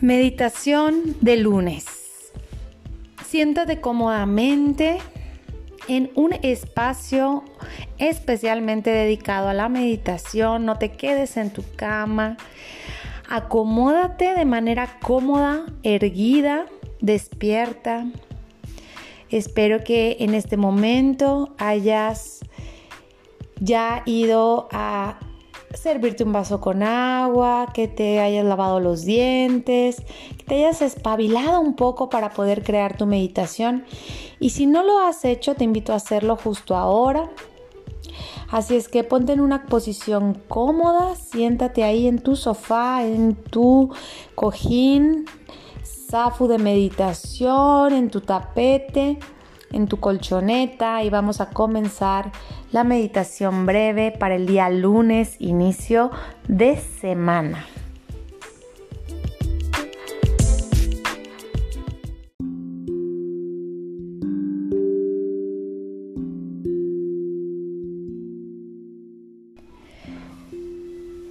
Meditación de lunes. Siéntate cómodamente en un espacio especialmente dedicado a la meditación. No te quedes en tu cama. Acomódate de manera cómoda, erguida, despierta. Espero que en este momento hayas ya ido a servirte un vaso con agua, que te hayas lavado los dientes, que te hayas espabilado un poco para poder crear tu meditación. Y si no lo has hecho, te invito a hacerlo justo ahora. Así es que ponte en una posición cómoda, siéntate ahí en tu sofá, en tu cojín, zafu de meditación, en tu tapete en tu colchoneta y vamos a comenzar la meditación breve para el día lunes, inicio de semana.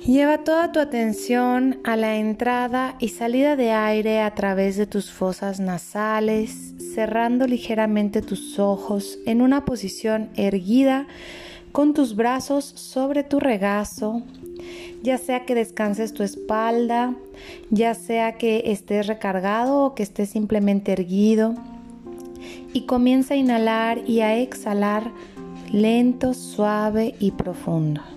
Lleva toda tu atención a la entrada y salida de aire a través de tus fosas nasales, cerrando ligeramente tus ojos en una posición erguida con tus brazos sobre tu regazo, ya sea que descanses tu espalda, ya sea que estés recargado o que estés simplemente erguido. Y comienza a inhalar y a exhalar lento, suave y profundo.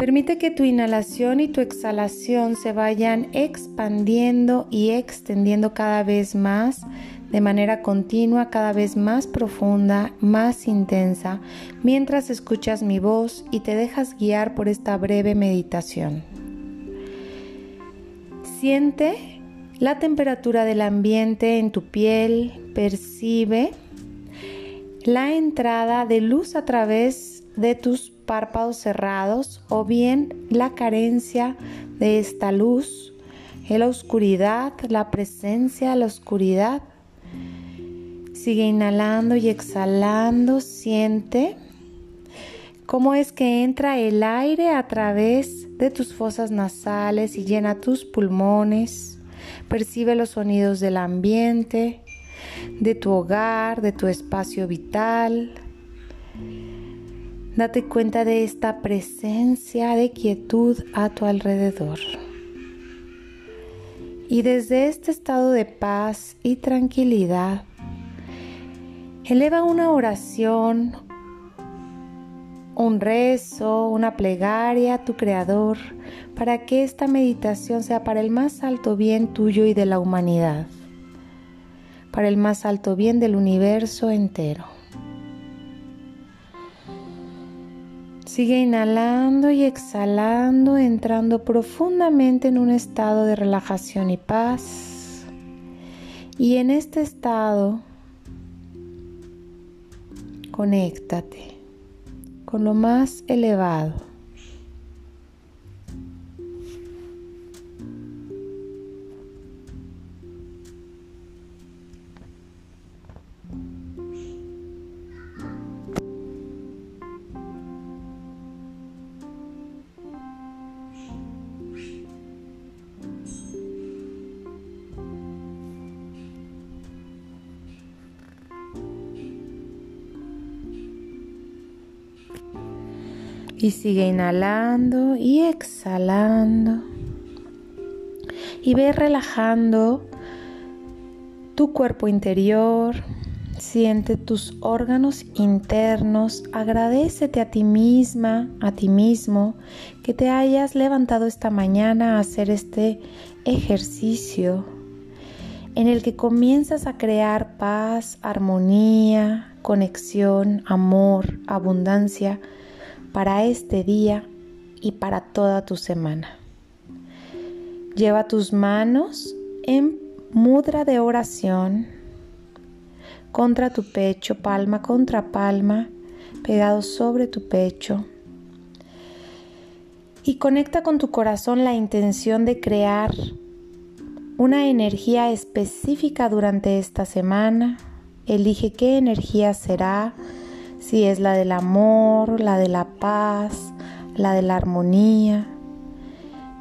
Permite que tu inhalación y tu exhalación se vayan expandiendo y extendiendo cada vez más de manera continua, cada vez más profunda, más intensa, mientras escuchas mi voz y te dejas guiar por esta breve meditación. Siente la temperatura del ambiente en tu piel, percibe la entrada de luz a través de tus párpados cerrados o bien la carencia de esta luz, la oscuridad, la presencia de la oscuridad. Sigue inhalando y exhalando, siente cómo es que entra el aire a través de tus fosas nasales y llena tus pulmones. Percibe los sonidos del ambiente, de tu hogar, de tu espacio vital. Date cuenta de esta presencia de quietud a tu alrededor. Y desde este estado de paz y tranquilidad, eleva una oración, un rezo, una plegaria a tu Creador para que esta meditación sea para el más alto bien tuyo y de la humanidad, para el más alto bien del universo entero. Sigue inhalando y exhalando, entrando profundamente en un estado de relajación y paz. Y en este estado, conéctate con lo más elevado. Y sigue inhalando y exhalando. Y ve relajando tu cuerpo interior. Siente tus órganos internos. Agradecete a ti misma, a ti mismo, que te hayas levantado esta mañana a hacer este ejercicio en el que comienzas a crear paz, armonía, conexión, amor, abundancia para este día y para toda tu semana. Lleva tus manos en mudra de oración contra tu pecho, palma contra palma, pegado sobre tu pecho. Y conecta con tu corazón la intención de crear una energía específica durante esta semana. Elige qué energía será si es la del amor, la de la paz, la de la armonía.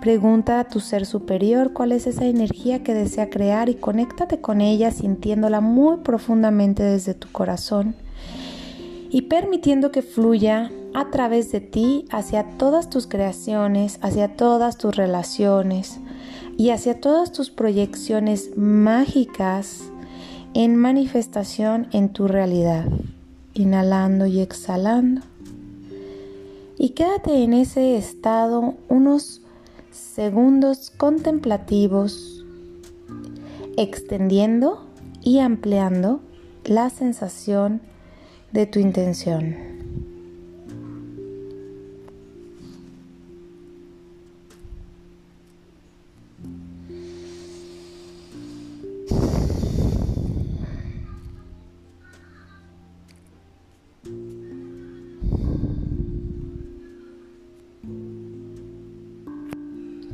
Pregunta a tu ser superior cuál es esa energía que desea crear y conéctate con ella sintiéndola muy profundamente desde tu corazón y permitiendo que fluya a través de ti hacia todas tus creaciones, hacia todas tus relaciones y hacia todas tus proyecciones mágicas en manifestación en tu realidad, inhalando y exhalando. Y quédate en ese estado unos segundos contemplativos, extendiendo y ampliando la sensación de tu intención.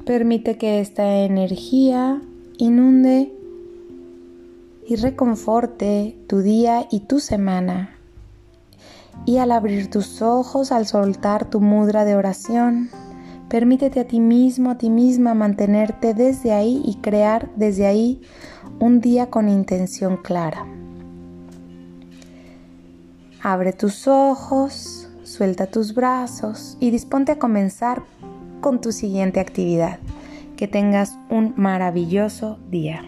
Permite que esta energía inunde y reconforte tu día y tu semana. Y al abrir tus ojos, al soltar tu mudra de oración, permítete a ti mismo, a ti misma mantenerte desde ahí y crear desde ahí un día con intención clara. Abre tus ojos, suelta tus brazos y disponte a comenzar con tu siguiente actividad. Que tengas un maravilloso día.